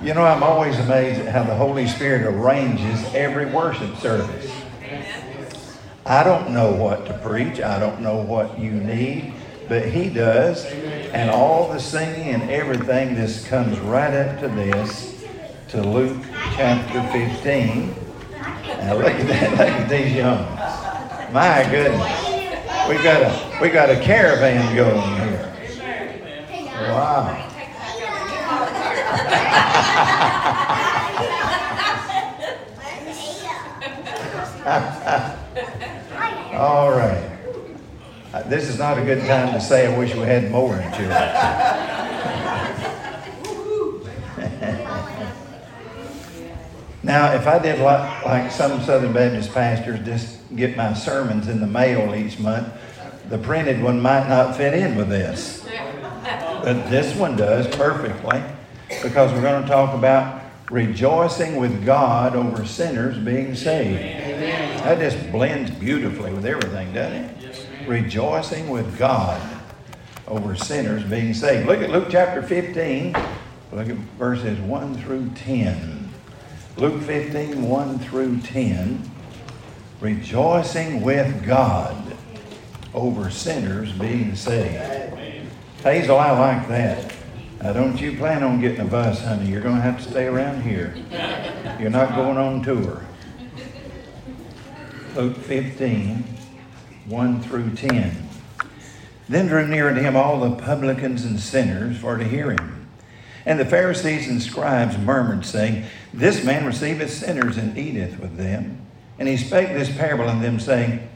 You know, I'm always amazed at how the Holy Spirit arranges every worship service. I don't know what to preach. I don't know what you need, but He does. And all the singing and everything, this comes right up to this, to Luke chapter 15. Now look at that, look at these young. My goodness. We got a we got a caravan going here. Wow. All right. Uh, This is not a good time to say I wish we had more in church. Now, if I did like, like some Southern Baptist pastors, just get my sermons in the mail each month, the printed one might not fit in with this. But this one does perfectly because we're going to talk about rejoicing with God over sinners being saved. That just blends beautifully with everything, doesn't it? Rejoicing with God over sinners being saved. Look at Luke chapter 15. Look at verses 1 through 10. Luke 15, 1 through 10. Rejoicing with God over sinners being saved. Hazel, I like that. Now, don't you plan on getting a bus, honey. You're going to have to stay around here. You're not going on tour. Luke 15, 1 through 10. Then drew near to him all the publicans and sinners for to hear him. And the Pharisees and scribes murmured, saying, This man receiveth sinners and eateth with them. And he spake this parable unto them, saying,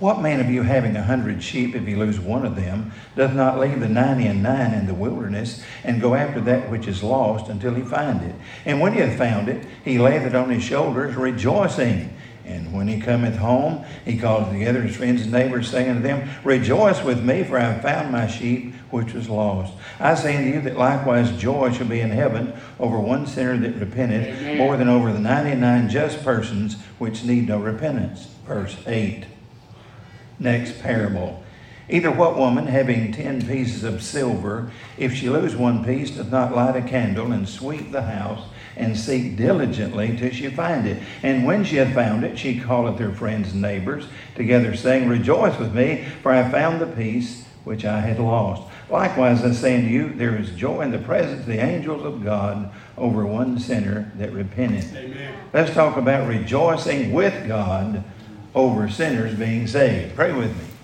What man of you having a hundred sheep, if he lose one of them, doth not leave the ninety and nine in the wilderness, and go after that which is lost until he find it? And when he hath found it, he layeth it on his shoulders, rejoicing. And when he cometh home, he calleth together his friends and neighbors, saying unto them, Rejoice with me, for I have found my sheep which was lost. I say unto you that likewise joy shall be in heaven over one sinner that repenteth, more than over the ninety-nine just persons which need no repentance. Verse 8. Next parable. Either what woman, having ten pieces of silver, if she lose one piece, doth not light a candle and sweep the house and seek diligently till she find it? And when she hath found it, she calleth her friends and neighbors together, saying, Rejoice with me, for I have found the piece which I had lost. Likewise, I say unto you, there is joy in the presence of the angels of God over one sinner that repenteth. Amen. Let's talk about rejoicing with God over sinners being saved. Pray with me.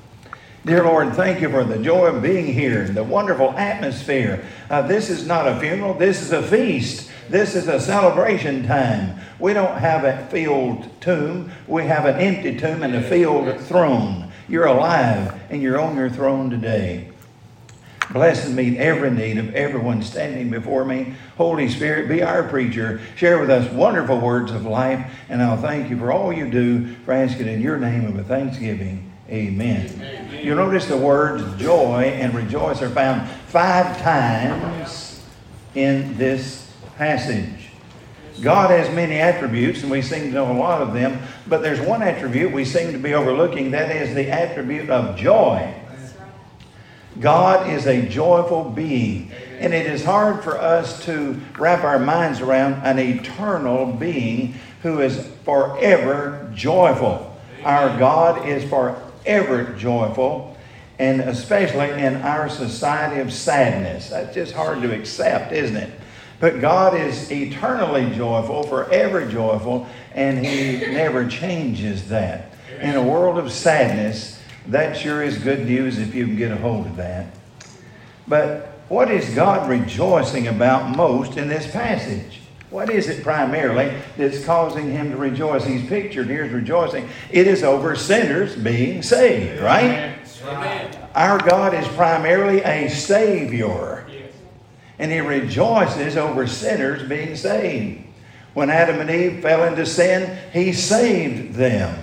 Dear Lord, thank you for the joy of being here, the wonderful atmosphere. Uh, this is not a funeral, this is a feast. This is a celebration time. We don't have a filled tomb, we have an empty tomb and a filled throne. You're alive and you're on your throne today. Bless and meet every need of everyone standing before me. Holy Spirit, be our preacher. Share with us wonderful words of life. And I'll thank you for all you do for asking in your name of a thanksgiving. Amen. Amen. You'll notice the words joy and rejoice are found five times in this passage. God has many attributes, and we seem to know a lot of them, but there's one attribute we seem to be overlooking that is the attribute of joy. God is a joyful being. And it is hard for us to wrap our minds around an eternal being who is forever joyful. Our God is forever joyful, and especially in our society of sadness. That's just hard to accept, isn't it? But God is eternally joyful, forever joyful, and He never changes that. In a world of sadness, that sure is good news if you can get a hold of that. But what is God rejoicing about most in this passage? What is it primarily that's causing him to rejoice? He's pictured here as rejoicing. It is over sinners being saved, right? Amen. Our God is primarily a Savior, and He rejoices over sinners being saved. When Adam and Eve fell into sin, He saved them.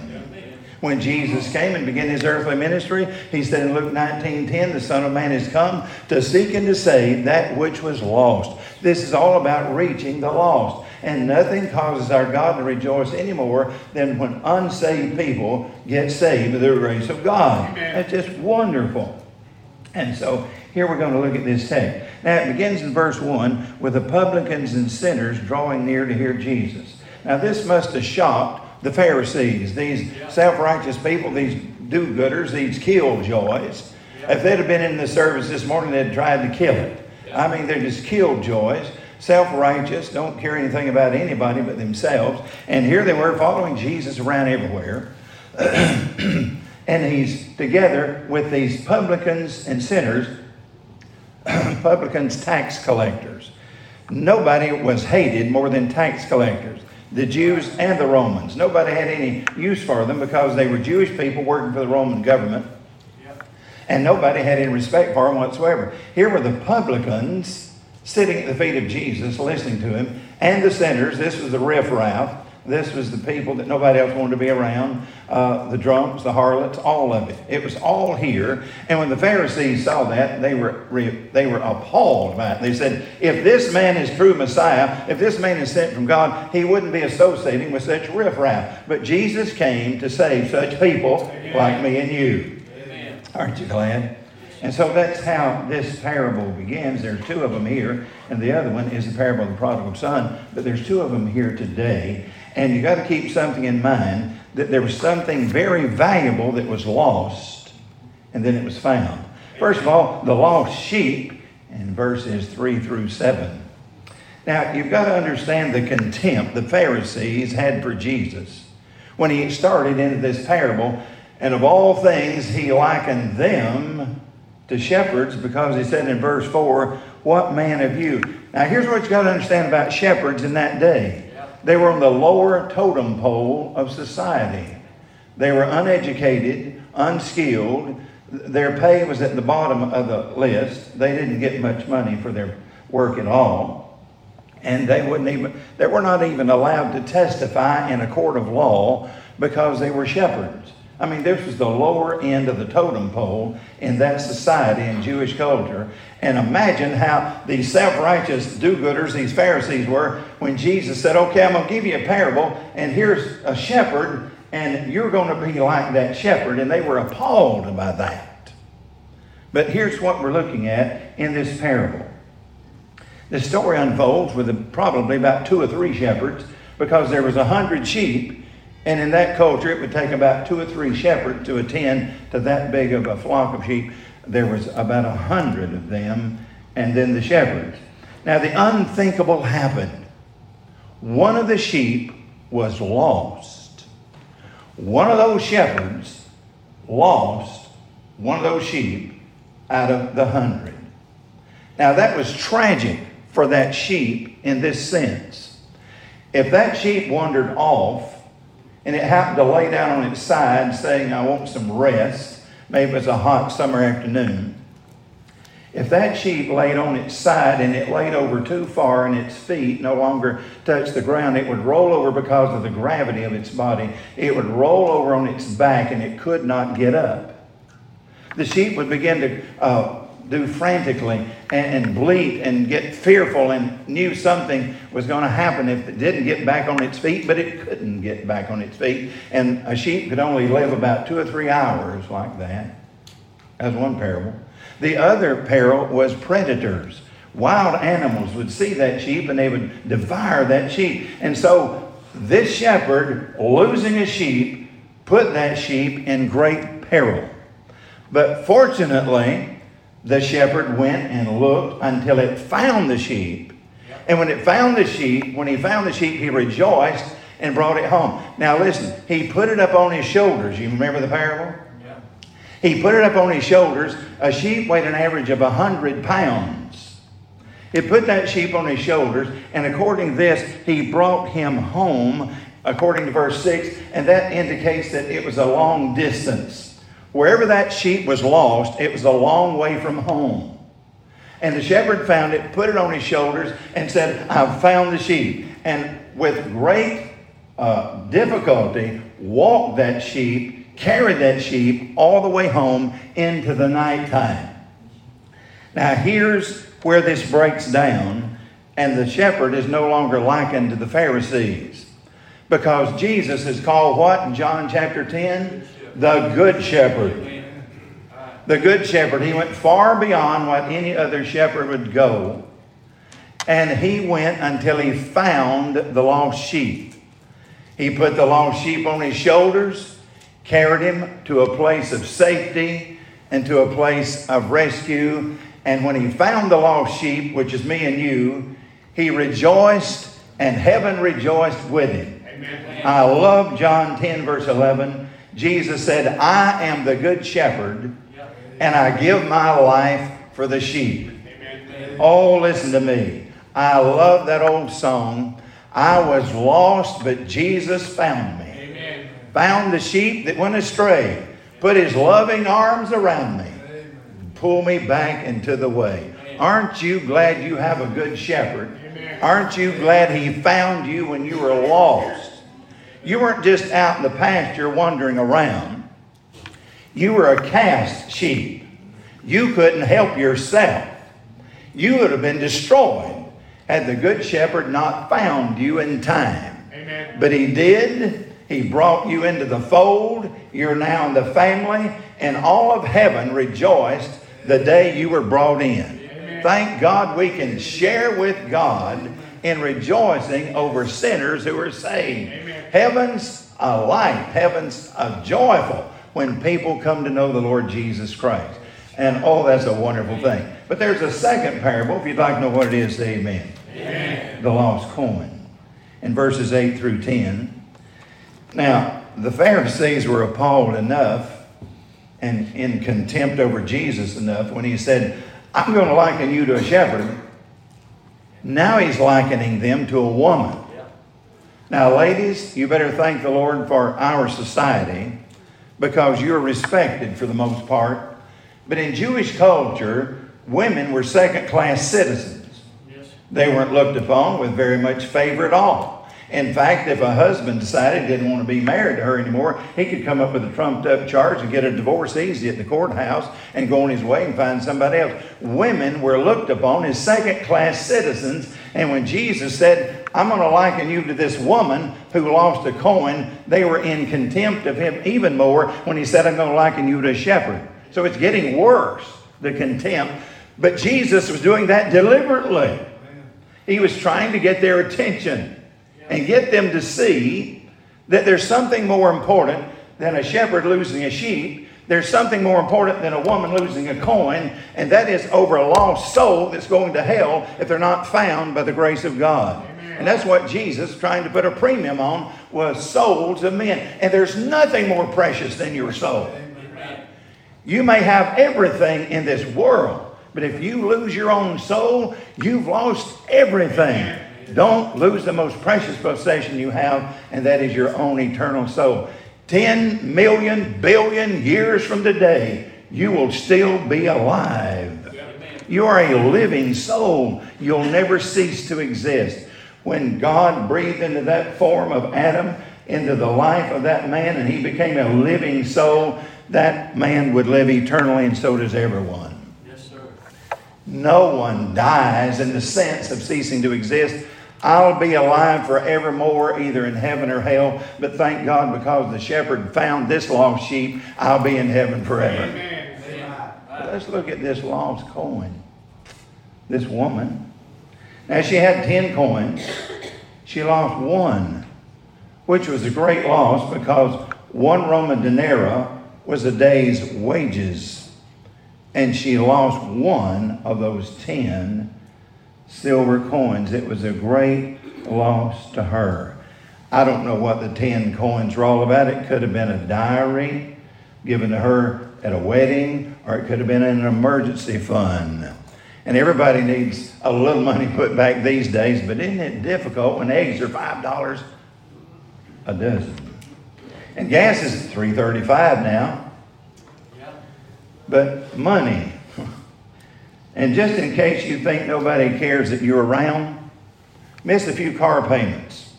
When Jesus came and began His earthly ministry, He said in Luke 19:10, "The Son of Man is come to seek and to save that which was lost." This is all about reaching the lost. And nothing causes our God to rejoice any more than when unsaved people get saved by the grace of God. Amen. That's just wonderful. And so here we're going to look at this text. Now it begins in verse 1 with the publicans and sinners drawing near to hear Jesus. Now this must have shocked the Pharisees, these self righteous people, these do gooders, these killjoys. If they'd have been in the service this morning, they'd have tried to kill it. I mean, they're just killjoys self righteous, don't care anything about anybody but themselves. And here they were following Jesus around everywhere. and he's together with these publicans and sinners, publicans, tax collectors. Nobody was hated more than tax collectors, the Jews and the Romans. Nobody had any use for them because they were Jewish people working for the Roman government. And nobody had any respect for them whatsoever. Here were the publicans sitting at the feet of Jesus, listening to him, and the sinners. This was the riffraff. This was the people that nobody else wanted to be around uh, the drunks, the harlots, all of it. It was all here. And when the Pharisees saw that, they were, they were appalled by it. They said, if this man is true Messiah, if this man is sent from God, he wouldn't be associating with such riffraff. But Jesus came to save such people Amen. like me and you. Amen. Aren't you glad? And so that's how this parable begins. There are two of them here, and the other one is the parable of the prodigal son. But there's two of them here today. And you got to keep something in mind that there was something very valuable that was lost, and then it was found. First of all, the lost sheep in verses 3 through 7. Now, you've got to understand the contempt the Pharisees had for Jesus. When he started into this parable, and of all things, he likened them to shepherds because he said in verse 4, What man of you? Now, here's what you got to understand about shepherds in that day they were on the lower totem pole of society, they were uneducated, unskilled. Their pay was at the bottom of the list. They didn't get much money for their work at all. And they wouldn't even, they were not even allowed to testify in a court of law because they were shepherds. I mean, this was the lower end of the totem pole in that society in Jewish culture. And imagine how these self righteous do gooders, these Pharisees, were when Jesus said, Okay, I'm going to give you a parable, and here's a shepherd, and you're going to be like that shepherd. And they were appalled by that. But here's what we're looking at in this parable. The story unfolds with probably about two or three shepherds because there was a hundred sheep and in that culture, it would take about two or three shepherds to attend to that big of a flock of sheep. There was about a hundred of them, and then the shepherds. Now, the unthinkable happened. One of the sheep was lost. One of those shepherds lost one of those sheep out of the hundred. Now, that was tragic for that sheep in this sense. If that sheep wandered off, and it happened to lay down on its side saying, I want some rest. Maybe it was a hot summer afternoon. If that sheep laid on its side and it laid over too far and its feet no longer touched the ground, it would roll over because of the gravity of its body. It would roll over on its back and it could not get up. The sheep would begin to uh, do frantically and, and, bleat and get fearful and knew something was going to happen if it didn't get back on its feet, but it couldn't get back on its feet. And a sheep could only live about two or three hours like that. That's one parable. The other peril was predators. Wild animals would see that sheep and they would devour that sheep. And so this shepherd, losing a sheep, put that sheep in great peril. But fortunately, the shepherd went and looked until it found the sheep. And when it found the sheep, when he found the sheep, he rejoiced and brought it home. Now listen, he put it up on his shoulders. You remember the parable? Yeah. He put it up on his shoulders. A sheep weighed an average of 100 pounds. He put that sheep on his shoulders, and according to this, he brought him home, according to verse 6, and that indicates that it was a long distance. Wherever that sheep was lost, it was a long way from home. And the shepherd found it, put it on his shoulders, and said, I've found the sheep. And with great uh, difficulty, walked that sheep, carried that sheep all the way home into the nighttime. Now, here's where this breaks down, and the shepherd is no longer likened to the Pharisees. Because Jesus is called what in John chapter 10? The good shepherd. The good shepherd, he went far beyond what any other shepherd would go. And he went until he found the lost sheep. He put the lost sheep on his shoulders, carried him to a place of safety and to a place of rescue. And when he found the lost sheep, which is me and you, he rejoiced and heaven rejoiced with him. Amen. I love John 10, verse 11. Jesus said, I am the good shepherd, and I give my life for the sheep. Oh, listen to me. I love that old song. I was lost, but Jesus found me. Amen. Found the sheep that went astray, put his loving arms around me, pull me back into the way. Aren't you glad you have a good shepherd? Aren't you glad he found you when you were lost? You weren't just out in the pasture wandering around. You were a cast sheep. You couldn't help yourself. You would have been destroyed had the Good Shepherd not found you in time. Amen. But He did. He brought you into the fold. You're now in the family, and all of heaven rejoiced the day you were brought in. Amen. Thank God we can share with God in rejoicing over sinners who are saved. Amen. Heaven's a light, heaven's a joyful when people come to know the Lord Jesus Christ. And oh, that's a wonderful thing. But there's a second parable. If you'd like to know what it is, say amen. Amen. The lost coin. In verses 8 through 10. Now, the Pharisees were appalled enough and in contempt over Jesus enough when he said, I'm going to liken you to a shepherd. Now he's likening them to a woman. Now, ladies, you better thank the Lord for our society because you're respected for the most part. But in Jewish culture, women were second class citizens. Yes. They weren't looked upon with very much favor at all. In fact, if a husband decided he didn't want to be married to her anymore, he could come up with a trumped up charge and get a divorce easy at the courthouse and go on his way and find somebody else. Women were looked upon as second class citizens. And when Jesus said, I'm going to liken you to this woman who lost a coin, they were in contempt of him even more when he said, I'm going to liken you to a shepherd. So it's getting worse, the contempt. But Jesus was doing that deliberately. He was trying to get their attention and get them to see that there's something more important than a shepherd losing a sheep. There's something more important than a woman losing a coin, and that is over a lost soul that's going to hell if they're not found by the grace of God. And that's what Jesus trying to put a premium on was souls of men. And there's nothing more precious than your soul. You may have everything in this world, but if you lose your own soul, you've lost everything. Don't lose the most precious possession you have, and that is your own eternal soul. 10 million billion years from today, you will still be alive. You are a living soul. You'll never cease to exist. When God breathed into that form of Adam, into the life of that man, and he became a living soul, that man would live eternally, and so does everyone. Yes, sir. No one dies in the sense of ceasing to exist. I'll be alive forevermore, either in heaven or hell. But thank God, because the shepherd found this lost sheep, I'll be in heaven forever. Amen. Let's look at this lost coin. This woman. Now, she had 10 coins. She lost one, which was a great loss because one Roman denarii was a day's wages and she lost one of those 10 silver coins. It was a great loss to her. I don't know what the 10 coins were all about. It could have been a diary given to her at a wedding, or it could have been an emergency fund. And everybody needs a little money put back these days, but isn't it difficult when eggs are $5 a dozen? And gas is 335 now but money. And just in case you think nobody cares that you're around, miss a few car payments.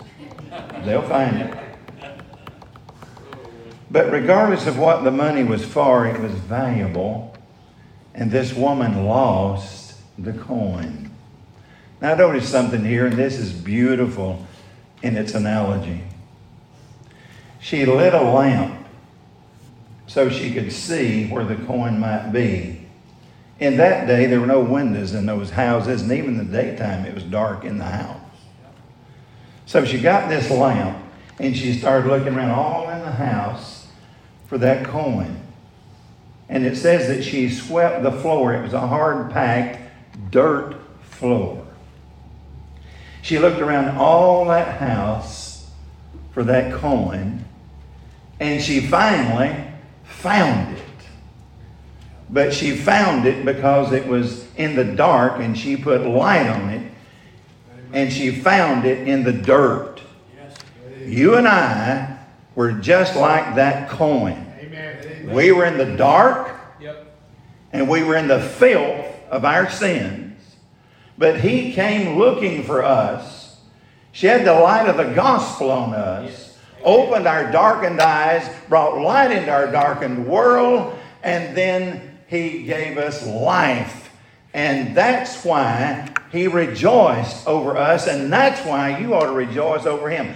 They'll find it. But regardless of what the money was for, it was valuable. And this woman lost the coin. Now, notice something here, and this is beautiful in its analogy. She lit a lamp so she could see where the coin might be. In that day, there were no windows in those houses, and even in the daytime, it was dark in the house. So she got this lamp, and she started looking around all in the house for that coin. And it says that she swept the floor. It was a hard packed dirt floor. She looked around all that house for that coin, and she finally found it. But she found it because it was in the dark, and she put light on it, and she found it in the dirt. You and I were just like that coin. We were in the dark, and we were in the filth of our sins. But he came looking for us, shed the light of the gospel on us, opened our darkened eyes, brought light into our darkened world, and then he gave us life. And that's why he rejoiced over us, and that's why you ought to rejoice over him.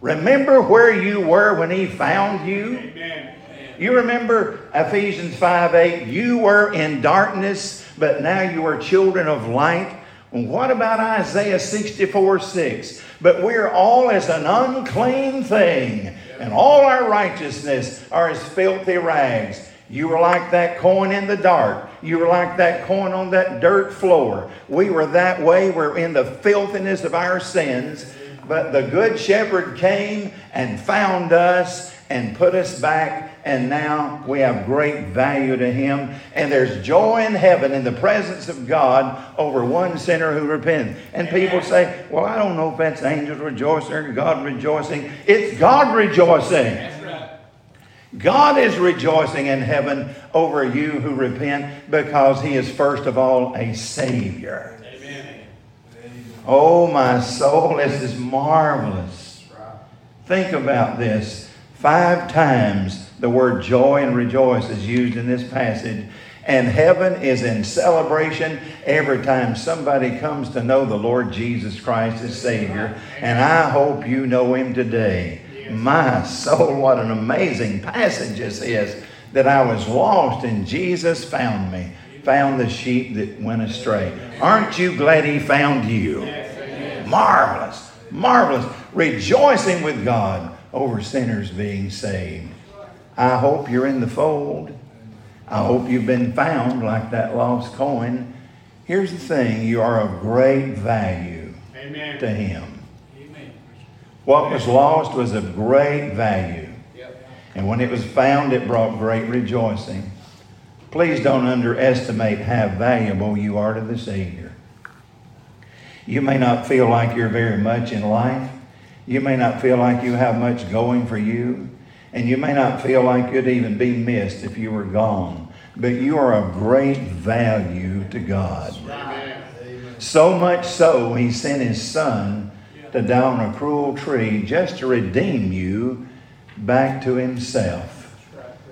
Remember where you were when he found you? Amen. You remember Ephesians 5 8? You were in darkness, but now you are children of light. What about Isaiah 64 6? But we're all as an unclean thing, and all our righteousness are as filthy rags. You were like that coin in the dark. You were like that coin on that dirt floor. We were that way. We're in the filthiness of our sins. But the Good Shepherd came and found us and put us back, and now we have great value to Him. And there's joy in heaven in the presence of God over one sinner who repents. And people say, Well, I don't know if that's angels rejoicing or God rejoicing. It's God rejoicing. God is rejoicing in heaven over you who repent because He is first of all a Savior. Amen. Oh, my soul, this is marvelous. Think about this. Five times the word joy and rejoice is used in this passage. And heaven is in celebration every time somebody comes to know the Lord Jesus Christ as Savior. And I hope you know Him today. My soul, what an amazing passage this is that I was lost and Jesus found me, found the sheep that went astray. Aren't you glad He found you? Marvelous, marvelous. Rejoicing with God over sinners being saved. I hope you're in the fold. I hope you've been found like that lost coin. Here's the thing you are of great value Amen. to Him. Amen. What was lost was of great value. Yep. And when it was found, it brought great rejoicing. Please don't underestimate how valuable you are to the Savior. You may not feel like you're very much in life. You may not feel like you have much going for you, and you may not feel like you'd even be missed if you were gone. But you are of great value to God. Amen. So much so, He sent His Son to die on a cruel tree just to redeem you back to Himself.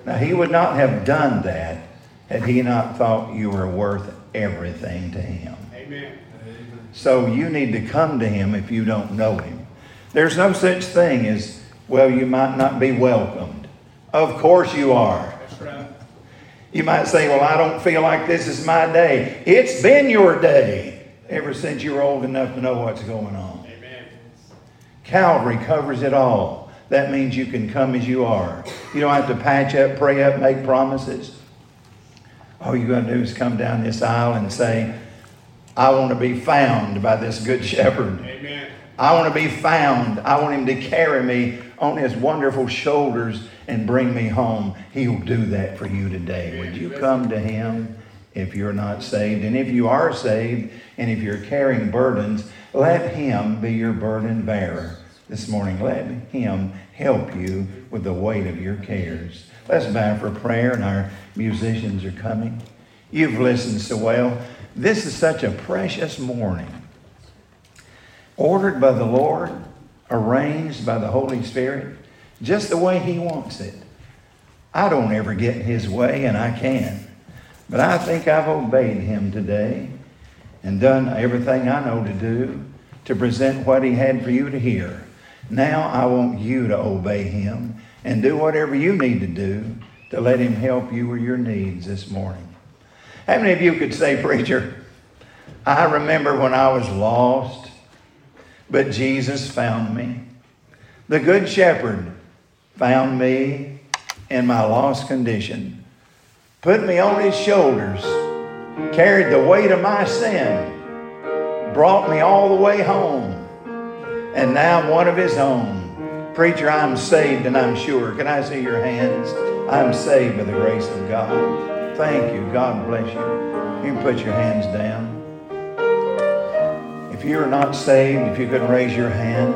Now, He would not have done that had He not thought you were worth everything to Him. Amen. So you need to come to Him if you don't know Him. There's no such thing as, well, you might not be welcomed. Of course you are. You might say, well, I don't feel like this is my day. It's been your day ever since you were old enough to know what's going on. Amen. Calvary covers it all. That means you can come as you are. You don't have to patch up, pray up, make promises. All you got to do is come down this aisle and say, I want to be found by this good shepherd. Amen. I want to be found. I want him to carry me on his wonderful shoulders and bring me home. He'll do that for you today. Would you come to him if you're not saved? And if you are saved and if you're carrying burdens, let him be your burden bearer this morning. Let him help you with the weight of your cares. Let's bow for prayer, and our musicians are coming. You've listened so well. This is such a precious morning ordered by the Lord, arranged by the Holy Spirit, just the way He wants it. I don't ever get in His way, and I can. But I think I've obeyed Him today and done everything I know to do to present what He had for you to hear. Now I want you to obey Him and do whatever you need to do to let Him help you with your needs this morning. How many of you could say, Preacher, I remember when I was lost, but Jesus found me? The Good Shepherd found me in my lost condition, put me on His shoulders, carried the weight of my sin, brought me all the way home, and now I'm one of His own. Preacher, I'm saved and I'm sure. Can I see your hands? I'm saved by the grace of God. Thank you. God bless you. You can put your hands down. If you are not saved, if you could raise your hand,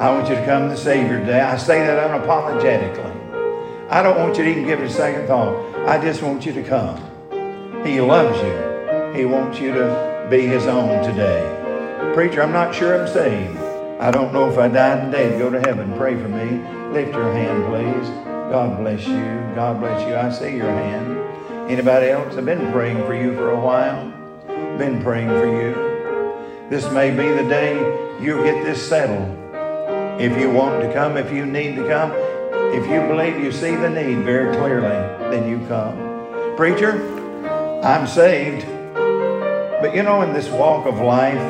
I want you to come to Savior today. I say that unapologetically. I don't want you to even give it a second thought. I just want you to come. He loves you. He wants you to be His own today. Preacher, I'm not sure I'm saved. I don't know if I died today to go to heaven. Pray for me. Lift your hand, please. God bless you. God bless you. I see your hand. Anybody else? I've been praying for you for a while. Been praying for you. This may be the day you get this settled. If you want to come, if you need to come, if you believe you see the need very clearly, then you come. Preacher, I'm saved. But you know, in this walk of life,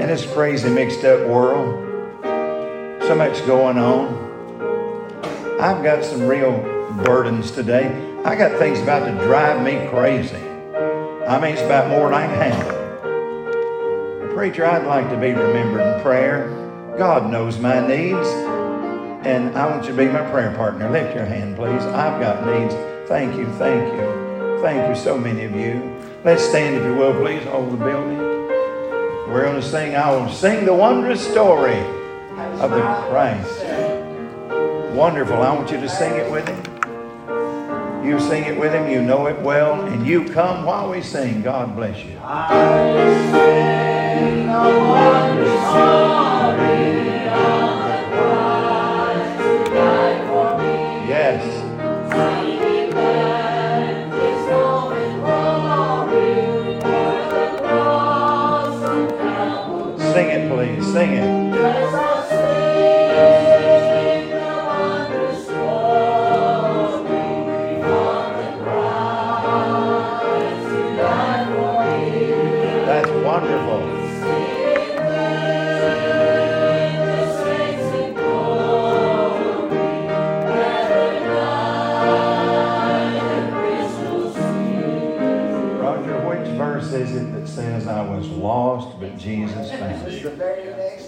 in this crazy mixed up world, so much going on. I've got some real burdens today. I got things about to drive me crazy. I mean, it's about more than I can handle. Preacher, I'd like to be remembered in prayer. God knows my needs, and I want you to be my prayer partner. Lift your hand, please. I've got needs. Thank you, thank you. Thank you, so many of you. Let's stand, if you will, please, over the building. We're going to sing, I will sing the wondrous story of the Christ. Wonderful. I want you to sing it with him. You sing it with him, you know it well, and you come while we sing. God bless you. Sing the story.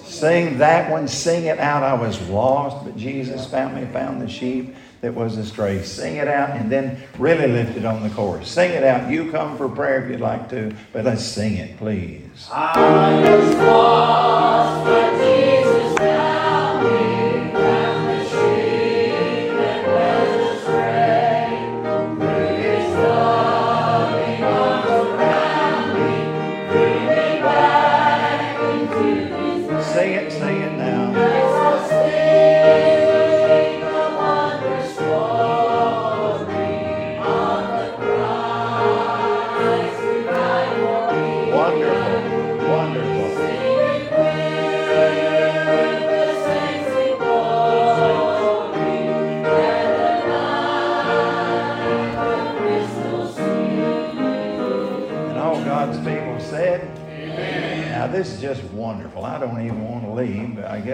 Sing that one, sing it out. I was lost, but Jesus found me, found the sheep that was astray. Sing it out and then really lift it on the chorus. Sing it out. You come for prayer if you'd like to, but let's sing it, please. I was lost, but Jesus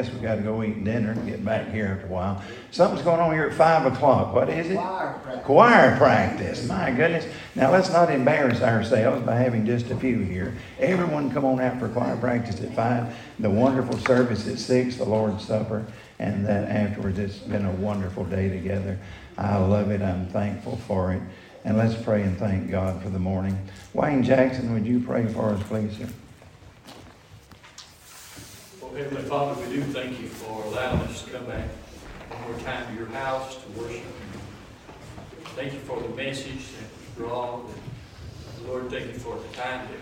guess we got to go eat dinner and get back here after a while. Something's going on here at 5 o'clock. What is it? Choir practice. Choir practice. My goodness. Now, let's not embarrass ourselves by having just a few here. Everyone come on out for choir practice at 5. The wonderful service at 6, the Lord's Supper. And then afterwards, it's been a wonderful day together. I love it. I'm thankful for it. And let's pray and thank God for the morning. Wayne Jackson, would you pray for us, please, sir? Heavenly Father, we do thank you for allowing us to come back one more time to your house to worship. Thank you for the message that was brought. And Lord, thank you for the time that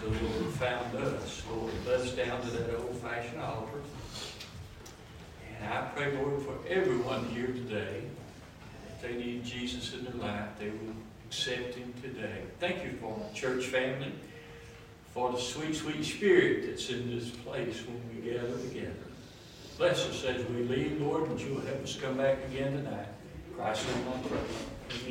the Lord found us. Lord, led us down to that old-fashioned altar. And I pray, Lord, for everyone here today, if they need Jesus in their life, they will accept him today. Thank you for my church family for the sweet, sweet spirit that's in this place when we gather together. Bless us as we leave, Lord, and you will help us come back again tonight. Christ's name I pray. Amen.